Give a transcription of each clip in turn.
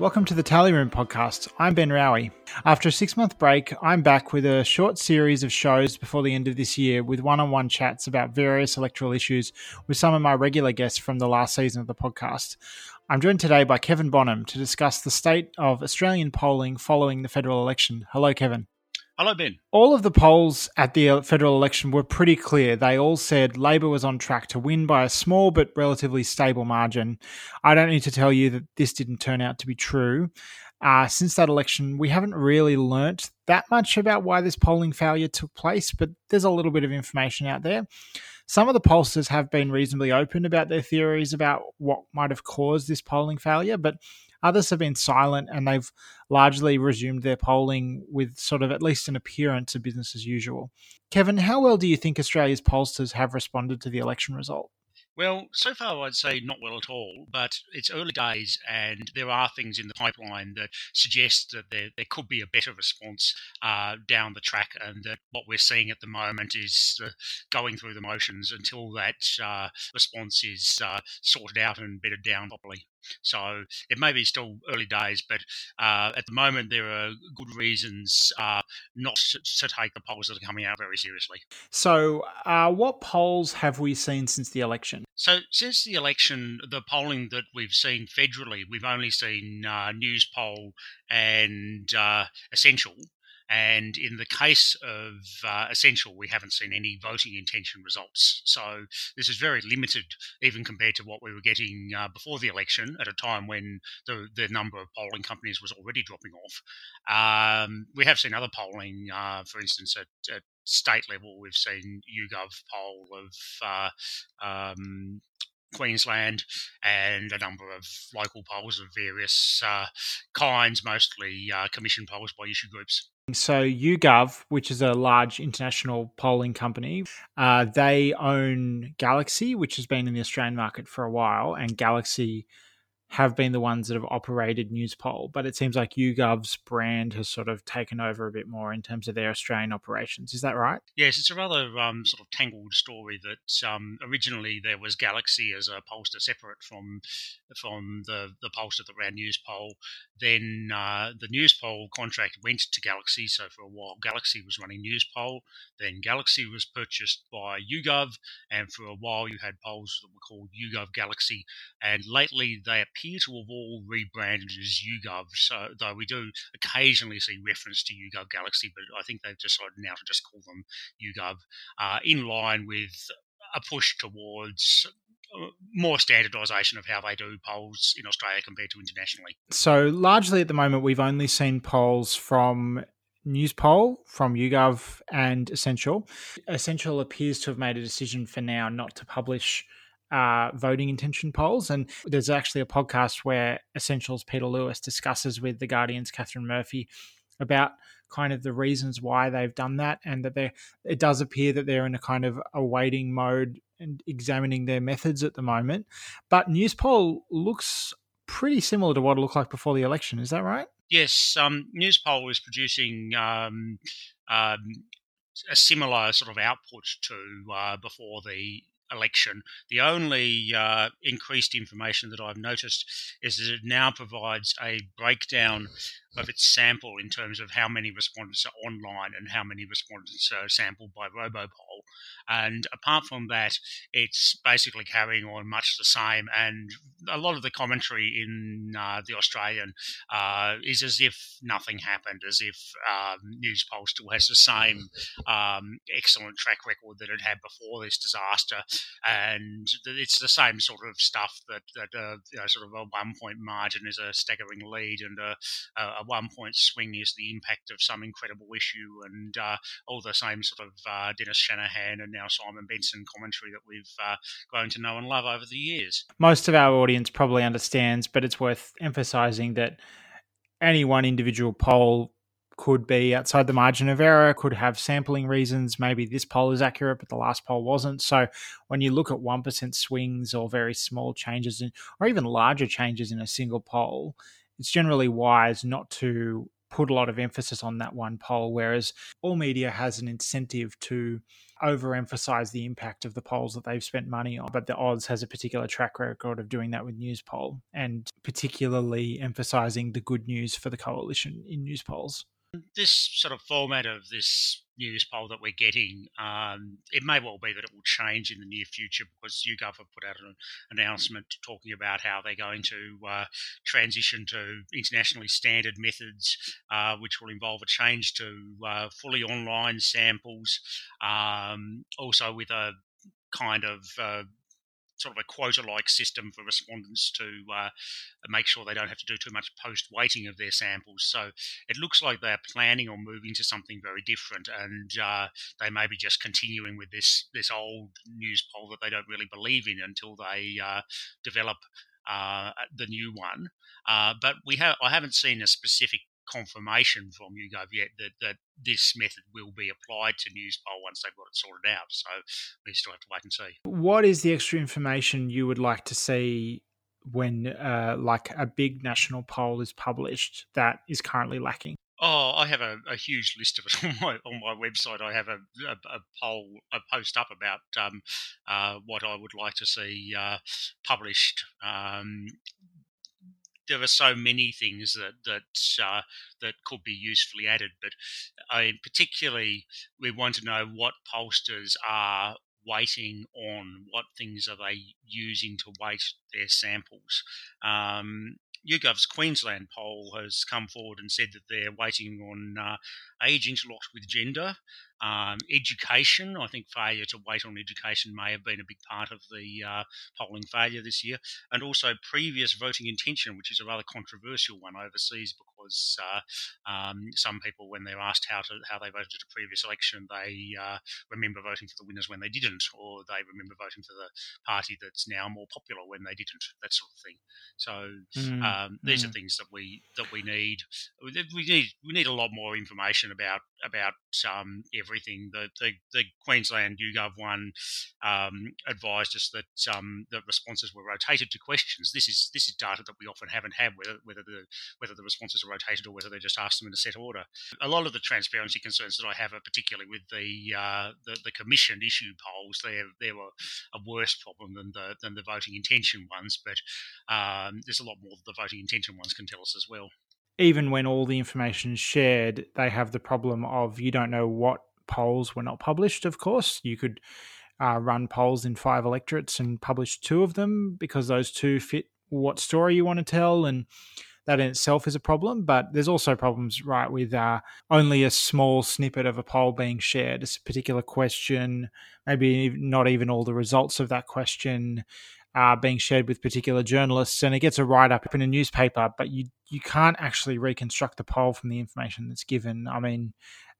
Welcome to the Tally Room podcast. I'm Ben Raue. After a six month break, I'm back with a short series of shows before the end of this year with one on one chats about various electoral issues with some of my regular guests from the last season of the podcast. I'm joined today by Kevin Bonham to discuss the state of Australian polling following the federal election. Hello, Kevin. Hello, Ben. All of the polls at the federal election were pretty clear. They all said Labor was on track to win by a small but relatively stable margin. I don't need to tell you that this didn't turn out to be true. Uh, since that election, we haven't really learnt that much about why this polling failure took place, but there's a little bit of information out there. Some of the pollsters have been reasonably open about their theories about what might have caused this polling failure, but Others have been silent and they've largely resumed their polling with sort of at least an appearance of business as usual. Kevin, how well do you think Australia's pollsters have responded to the election result? Well, so far I'd say not well at all, but it's early days and there are things in the pipeline that suggest that there, there could be a better response uh, down the track and that what we're seeing at the moment is uh, going through the motions until that uh, response is uh, sorted out and bedded down properly. So it may be still early days, but uh, at the moment there are good reasons uh, not to, take the polls that are coming out very seriously. So, uh, what polls have we seen since the election? So, since the election, the polling that we've seen federally, we've only seen uh, Newspoll and uh, Essential. And in the case of uh, Essential, we haven't seen any voting intention results. So this is very limited, even compared to what we were getting uh, before the election at a time when the, the number of polling companies was already dropping off. Um, we have seen other polling, uh, for instance, at, at, state level, we've seen YouGov poll of uh, um, Queensland and a number of local polls of various uh, kinds, mostly uh, commission polls by issue groups. So YouGov, which is a large international polling company, uh, they own Galaxy, which has been in the Australian market for a while, and Galaxy have been the ones that have operated Newspoll, but it seems like YouGov's brand has sort of taken over a bit more in terms of their Australian operations. Is that right? Yes, it's a rather um, sort of tangled story that um, originally there was Galaxy as a pollster separate from from the, the pollster that ran Newspoll. Then uh, the Newspoll contract went to Galaxy, so for a while Galaxy was running Newspoll. Then Galaxy was purchased by YouGov, and for a while you had polls that were called YouGov Galaxy, and lately they appear appear to have all rebranded as YouGov. So, though we do occasionally see reference to YouGov Galaxy, but I think they've decided now to just call them YouGov, uh, in line with a push towards uh, more standardisation of how they do polls in Australia compared to internationally. So, largely at the moment, we've only seen polls from Newspoll, from YouGov, and Essential. Essential appears to have made a decision for now not to publish uh, voting intention polls. And there's actually a podcast where Essentials Peter Lewis discusses with the Guardian's Catherine Murphy about kind of the reasons why they've done that, and that they it does appear that they're in a kind of a waiting mode and examining their methods at the moment. But Newspoll looks pretty similar to what it looked like before the election. Is that right? Yes, um, Newspoll is producing um, um, a similar sort of output to uh, before the election. The only uh, increased information that I've noticed is that it now provides a breakdown of its sample in terms of how many respondents are online and how many respondents are sampled by Robopoll. And apart from that, it's basically carrying on much the same. And a lot of the commentary in uh, the Australian uh, is as if nothing happened, as if um, Newspoll still has the same um, excellent track record that it had before this disaster. And it's the same sort of stuff that, that uh, you know, sort of a one point margin is a staggering lead and a, a one point swing is the impact of some incredible issue, and uh, all the same sort of uh, Dennis Shanahan and now Simon Benson commentary that we've uh, grown to know and love over the years. Most of our audience probably understands, but it's worth emphasizing that any one individual poll could be outside the margin of error, could have sampling reasons. Maybe this poll is accurate, but the last poll wasn't. So when you look at 1% swings or very small changes, in, or even larger changes in a single poll, it's generally wise not to put a lot of emphasis on that one poll, whereas all media has an incentive to overemphasize the impact of the polls that they've spent money on. But the Oz has a particular track record of doing that with Newspoll and particularly emphasizing the good news for the coalition in Newspolls this sort of format of this Newspoll that we're getting, um, it may well be that it will change in the near future because YouGov have put out an announcement talking about how they're going to uh, transition to internationally standard methods, uh, which will involve a change to uh, fully online samples, um, also with a kind of uh, sort of a quota-like system for respondents to uh, make sure they don't have to do too much post-weighting of their samples. So it looks like they're planning on moving to something very different, and uh, they may be just continuing with this this old Newspoll that they don't really believe in until they uh, develop uh, the new one. Uh, but we have I haven't seen a specific confirmation from YouGov yet that, that this method will be applied to Newspoll once they've got it sorted out. So we still have to wait and see. What is the extra information you would like to see when, uh, like, a big national poll is published that is currently lacking? Oh, I have a, a, huge list of it on my on my website. I have a, a, a poll, a post up about um, uh, what I would like to see uh, published um, there are so many things that that uh, that could be usefully added, but uh, particularly we want to know what pollsters are weighting on, what things are they using to weight their samples. Um, YouGov's Queensland poll has come forward and said that they're weighting on uh, age interlocked with gender, um, education, I think failure to weight on education may have been a big part of the uh, polling failure this year, and also previous voting intention, which is a rather controversial one overseas because uh, um, some people, when they're asked how to how they voted at a previous election, they uh, remember voting for the winners when they didn't, or they remember voting for the party that's now more popular when they didn't, that sort of thing. So mm, um, these mm. are things that we that we need. We need we need a lot more information about about um, everything. The, the, the Queensland YouGov one um, advised us that um, the responses were rotated to questions. This is this is data that we often haven't had whether whether the whether the responses are rotated or whether they just asked them in a set order. A lot of the transparency concerns that I have are particularly with the uh, the, the, commissioned issue polls. They're they're a, a, worse problem than the than the voting intention ones, but um, there's a lot more that the voting intention ones can tell us as well even when all the information is shared, they have the problem of you don't know what polls were not published. Of course, you could uh, run polls in five electorates and publish two of them because those two fit what story you want to tell, and that in itself is a problem. But there's also problems, right, with uh, only a small snippet of a poll being shared. It's a particular question, maybe not even all the results of that question uh, being shared with particular journalists, and it gets a write up in a newspaper, but you you can't actually reconstruct the poll from the information that's given. I mean,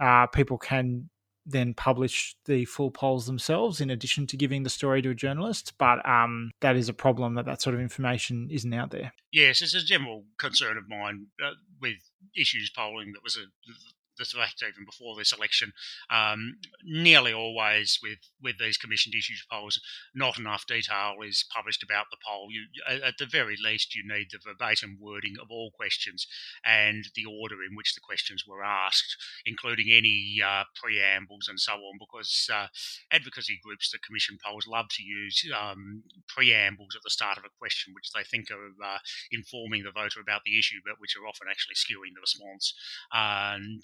uh, people can then publish the full polls themselves in addition to giving the story to a journalist, but um, that is a problem that that sort of information isn't out there. Yes, it's a general concern of mine uh, with issues polling that was a the fact even before this election, um, nearly always with, with these commissioned issues polls, not enough detail is published about the poll. You, at the very least, you need the verbatim wording of all questions and the order in which the questions were asked, including any uh, preambles and so on, because uh, advocacy groups that commission polls love to use um, preambles at the start of a question, which they think are uh, informing the voter about the issue, but which are often actually skewing the response. And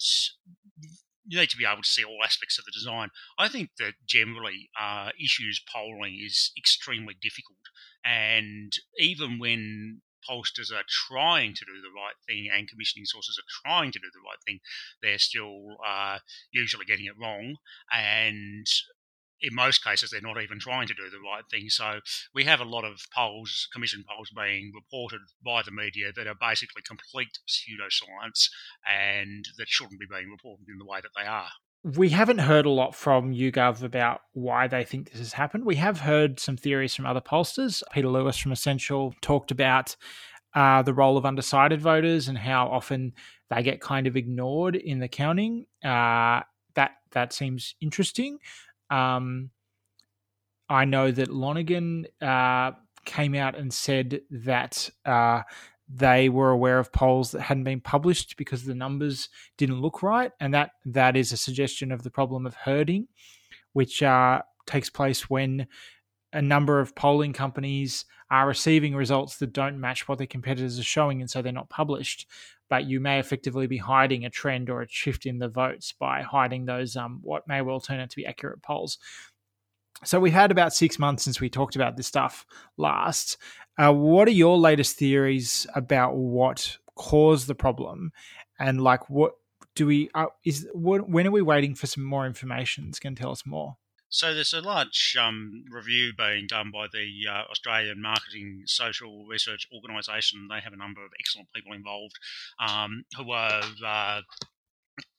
you need to be able to see all aspects of the design. I think that generally uh, issues polling is extremely difficult, and even when pollsters are trying to do the right thing and commissioning sources are trying to do the right thing, they're still uh, usually getting it wrong. And in most cases, they're not even trying to do the right thing. So we have a lot of polls, commission polls being reported by the media that are basically complete pseudoscience and that shouldn't be being reported in the way that they are. We haven't heard a lot from YouGov about why they think this has happened. We have heard some theories from other pollsters. Peter Lewis from Essential talked about uh, the role of undecided voters and how often they get kind of ignored in the counting. Uh, that that seems interesting. Um, I know that Lonergan uh, came out and said that uh, they were aware of polls that hadn't been published because the numbers didn't look right, and that that is a suggestion of the problem of herding, which uh, takes place when a number of polling companies are receiving results that don't match what their competitors are showing, and so they're not published. But you may effectively be hiding a trend or a shift in the votes by hiding those um, what may well turn out to be accurate polls. So we've had about six months since we talked about this stuff last. Uh, what are your latest theories about what caused the problem, and like what do we uh, is what, when are we waiting for some more information that's going to tell us more? So there's a large um, review being done by the uh, Australian Marketing Social Research Organisation. They have a number of excellent people involved um, who are uh,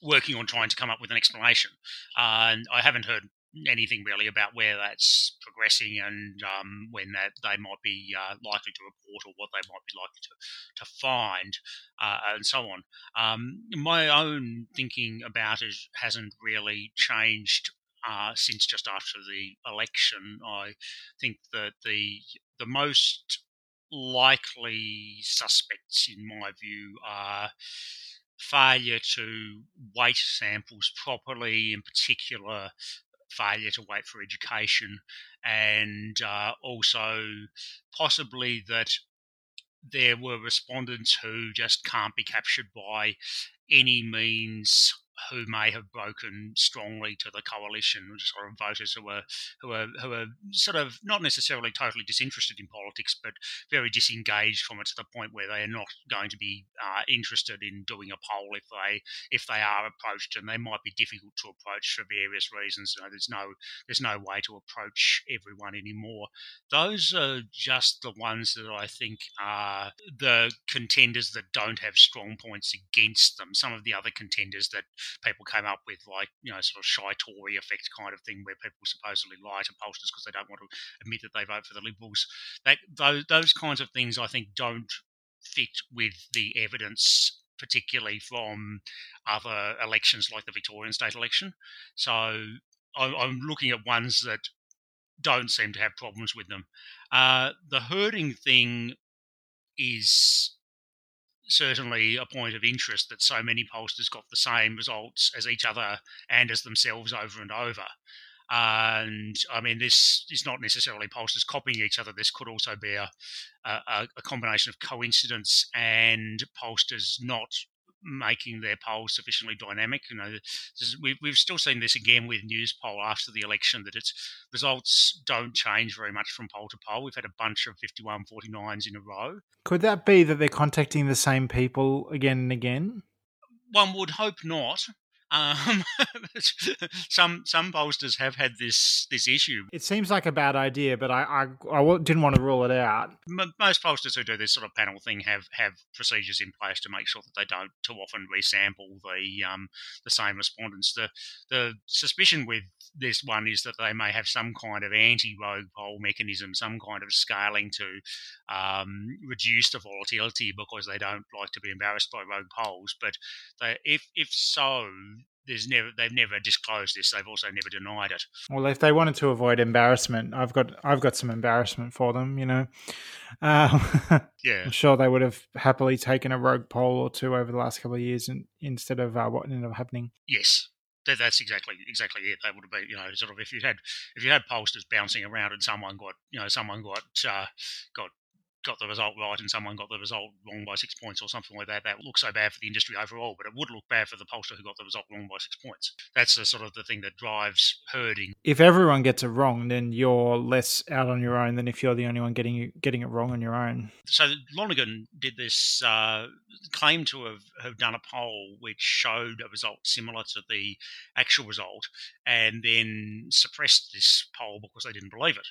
working on trying to come up with an explanation. Uh, and I haven't heard anything really about where that's progressing and um, when that they might be uh, likely to report or what they might be likely to to find uh, and so on. Um, my own thinking about it hasn't really changed uh, since just after the election. I think that the the most likely suspects, in my view, are failure to weight samples properly, in particular, failure to weight for education, and uh, also possibly that there were respondents who just can't be captured by any means who may have broken strongly to the coalition, sort of voters who are who are who are sort of not necessarily totally disinterested in politics, but very disengaged from it to the point where they are not going to be uh, interested in doing a poll if they if they are approached, and they might be difficult to approach for various reasons. You know, there's no there's no way to approach everyone anymore. Those are just the ones that I think are the contenders that don't have strong points against them. Some of the other contenders that people came up with like you know sort of shy Tory effect kind of thing where people supposedly lie to pollsters because they don't want to admit that they vote for the Liberals. That those those kinds of things I think don't fit with the evidence particularly from other elections like the Victorian state election. So I'm looking at ones that don't seem to have problems with them. Uh, the herding thing is certainly a point of interest that so many pollsters got the same results as each other and as themselves over and over. And I mean, this is not necessarily pollsters copying each other. This could also be a, a, a combination of coincidence and pollsters not making their polls sufficiently dynamic. You know, we've, we've still seen this again with Newspoll after the election that its results don't change very much from poll to poll. We've had a bunch of 51 49s in a row. Could that be that they're contacting the same people again and again? One would hope not. Um, some some pollsters have had this this issue. It seems like a bad idea, but I I, I didn't want to rule it out. most pollsters who do this sort of panel thing have have procedures in place to make sure that they don't too often resample the um, the same respondents. The the suspicion with this one is that they may have some kind of anti-rogue poll mechanism, some kind of scaling to um, reduce the volatility because they don't like to be embarrassed by rogue polls. But they, if if so, there's never they've never disclosed this. They've also never denied it. Well, if they wanted to avoid embarrassment, I've got I've got some embarrassment for them. You know, um, yeah, I'm sure they would have happily taken a rogue poll or two over the last couple of years, and instead of uh, what ended up happening. Yes, that, that's exactly exactly it. They would have been, you know, sort of if you had if you had pollsters bouncing around and someone got, you know, someone got uh, got got the result right and someone got the result wrong by six points or something like that, that would look so bad for the industry overall, but it would look bad for the pollster who got the result wrong by six points. That's the sort of the thing that drives herding. If everyone gets it wrong, then you're less out on your own than if you're the only one getting getting it wrong on your own. So Lonergan did this uh, claim to have, have done a poll which showed a result similar to the actual result and then suppressed this poll because they didn't believe it.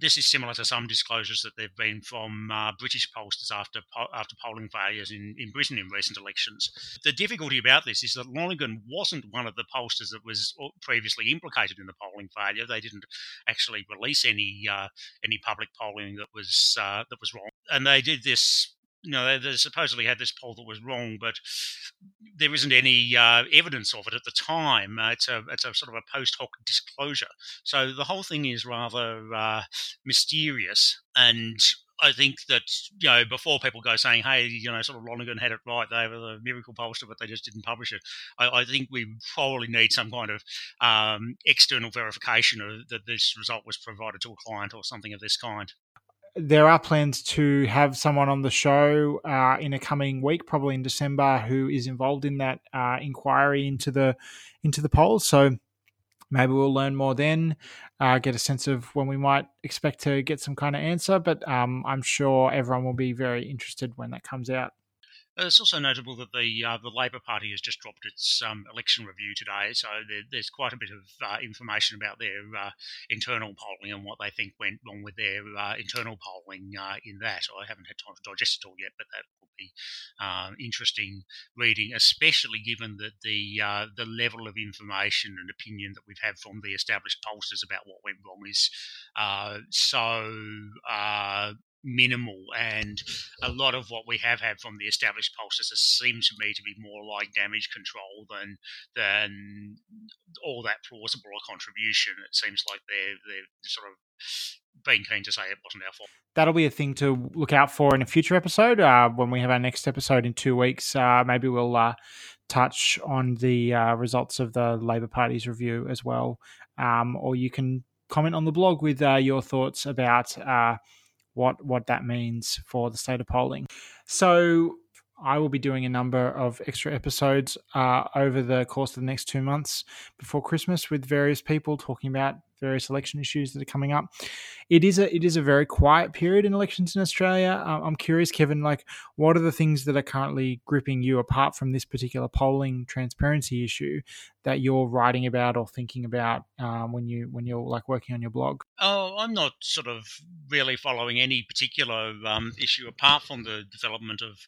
This is similar to some disclosures that there have been from uh, British pollsters after after polling failures in, in Britain in recent elections. The difficulty about this is that Lonergan wasn't one of the pollsters that was previously implicated in the polling failure. They didn't actually release any uh, any public polling that was uh, that was wrong, and they did this you know, they, they, supposedly had this poll that was wrong, but there isn't any uh, evidence of it at the time. Uh, it's a it's a sort of a post hoc disclosure. So the whole thing is rather uh, mysterious, and I think that you know before people go saying, "Hey, you know, sort of Lonergan had it right; they were the miracle pollster, but they just didn't publish it." I, I think we probably need some kind of um, external verification of, that this result was provided to a client or something of this kind. There are plans to have someone on the show uh, in a coming week, probably in December, who is involved in that uh, inquiry into the into the polls. So maybe we'll learn more then, uh, get a sense of when we might expect to get some kind of answer. But um, I'm sure everyone will be very interested when that comes out. Uh, it's also notable that the uh, the Labor Party has just dropped its um, election review today, so there, there's quite a bit of uh, information about their uh, internal polling and what they think went wrong with their uh, internal polling uh, in that. I haven't had time to digest it all yet, but that will be um, interesting reading, especially given that the the level of information and opinion that we've had from the established pollsters about what went wrong is so minimal and a lot of what we have had from the established pollsters seems to me to be more like damage control than than all that plausible a contribution. It seems like they're they're sort of being keen to say it wasn't our fault. That'll be a thing to look out for in a future episode uh, when we have our next episode in two weeks. Uh, maybe we'll uh, touch on the uh, results of the labor party's review as well. Um, or you can comment on the blog with uh, your thoughts about uh, what what that means for the state of polling. So I will be doing a number of extra episodes uh, over the course of the next two months before Christmas with various people talking about various election issues that are coming up. It is a it is a very quiet period in elections in Australia. Uh, I'm curious, Kevin, like what are the things that are currently gripping you apart from this particular polling transparency issue that you're writing about or thinking about um, when you when you're like working on your blog? Oh, I'm not sort of really following any particular um, issue apart from the development of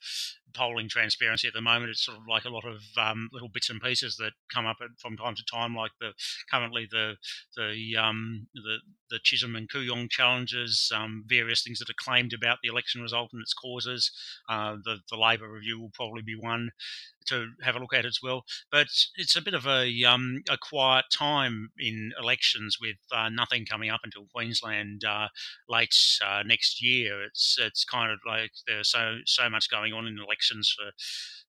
polling transparency at the moment. It's sort of like a lot of um, little bits and pieces that come up from time to time, like the currently the the um, the, the Chisholm and Kooyong challenges, um, various things that are claimed about the election result and its causes. Uh, the the Labor review will probably be one to have a look at as well. But it's a bit of a um, a quiet time in elections with uh, nothing coming up until Queensland uh, late uh, next year. It's it's kind of like there's so so much going on in elections for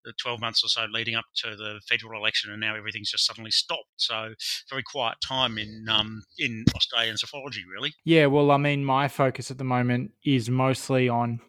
the 12 months or so leading up to the federal election, and now everything's just suddenly stopped. So very quiet time in um, in Australian psephology, really. Yeah, well, I mean, my focus at the moment is mostly on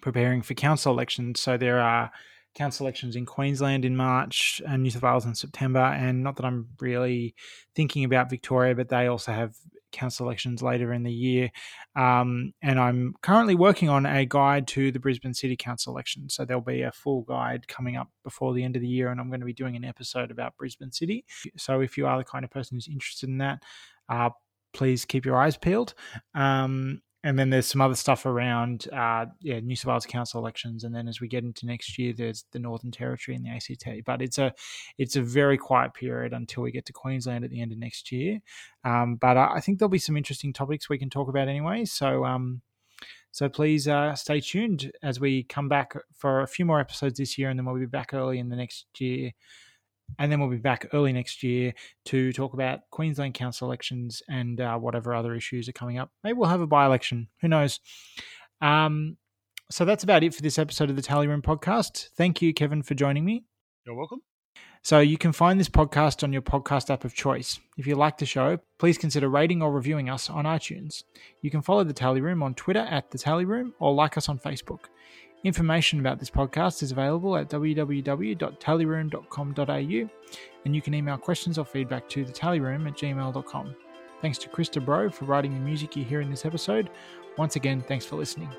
preparing for council elections. So there are council elections in Queensland in March and New South Wales in September. And not that I'm really thinking about Victoria, but they also have council elections later in the year. Um, and I'm currently working on a guide to the Brisbane City Council election. So there'll be a full guide coming up before the end of the year, and I'm going to be doing an episode about Brisbane City. So if you are the kind of person who's interested in that, uh, please keep your eyes peeled. Um, and then there's some other stuff around uh, yeah New South Wales council elections, and then as we get into next year, there's the Northern Territory and the ACT. But it's a it's a very quiet period until we get to Queensland at the end of next year. Um, but I think there'll be some interesting topics we can talk about anyway. So um, so please uh, stay tuned as we come back for a few more episodes this year, and then we'll be back early in the next year and then we'll be back early next year to talk about Queensland council elections and uh, whatever other issues are coming up. Maybe we'll have a by election. Who knows? Um, so that's about it for this episode of the Tally Room podcast. Thank you, Kevin, for joining me. You're welcome. So you can find this podcast on your podcast app of choice. If you like the show, please consider rating or reviewing us on iTunes. You can follow the Tally Room on Twitter at the Tally Room or like us on Facebook. Information about this podcast is available at www.tallyroom.com.au, and you can email questions or feedback to thetallyroom at gmail.com. Thanks to Krista Bro for writing the music you hear in this episode. Once again, thanks for listening.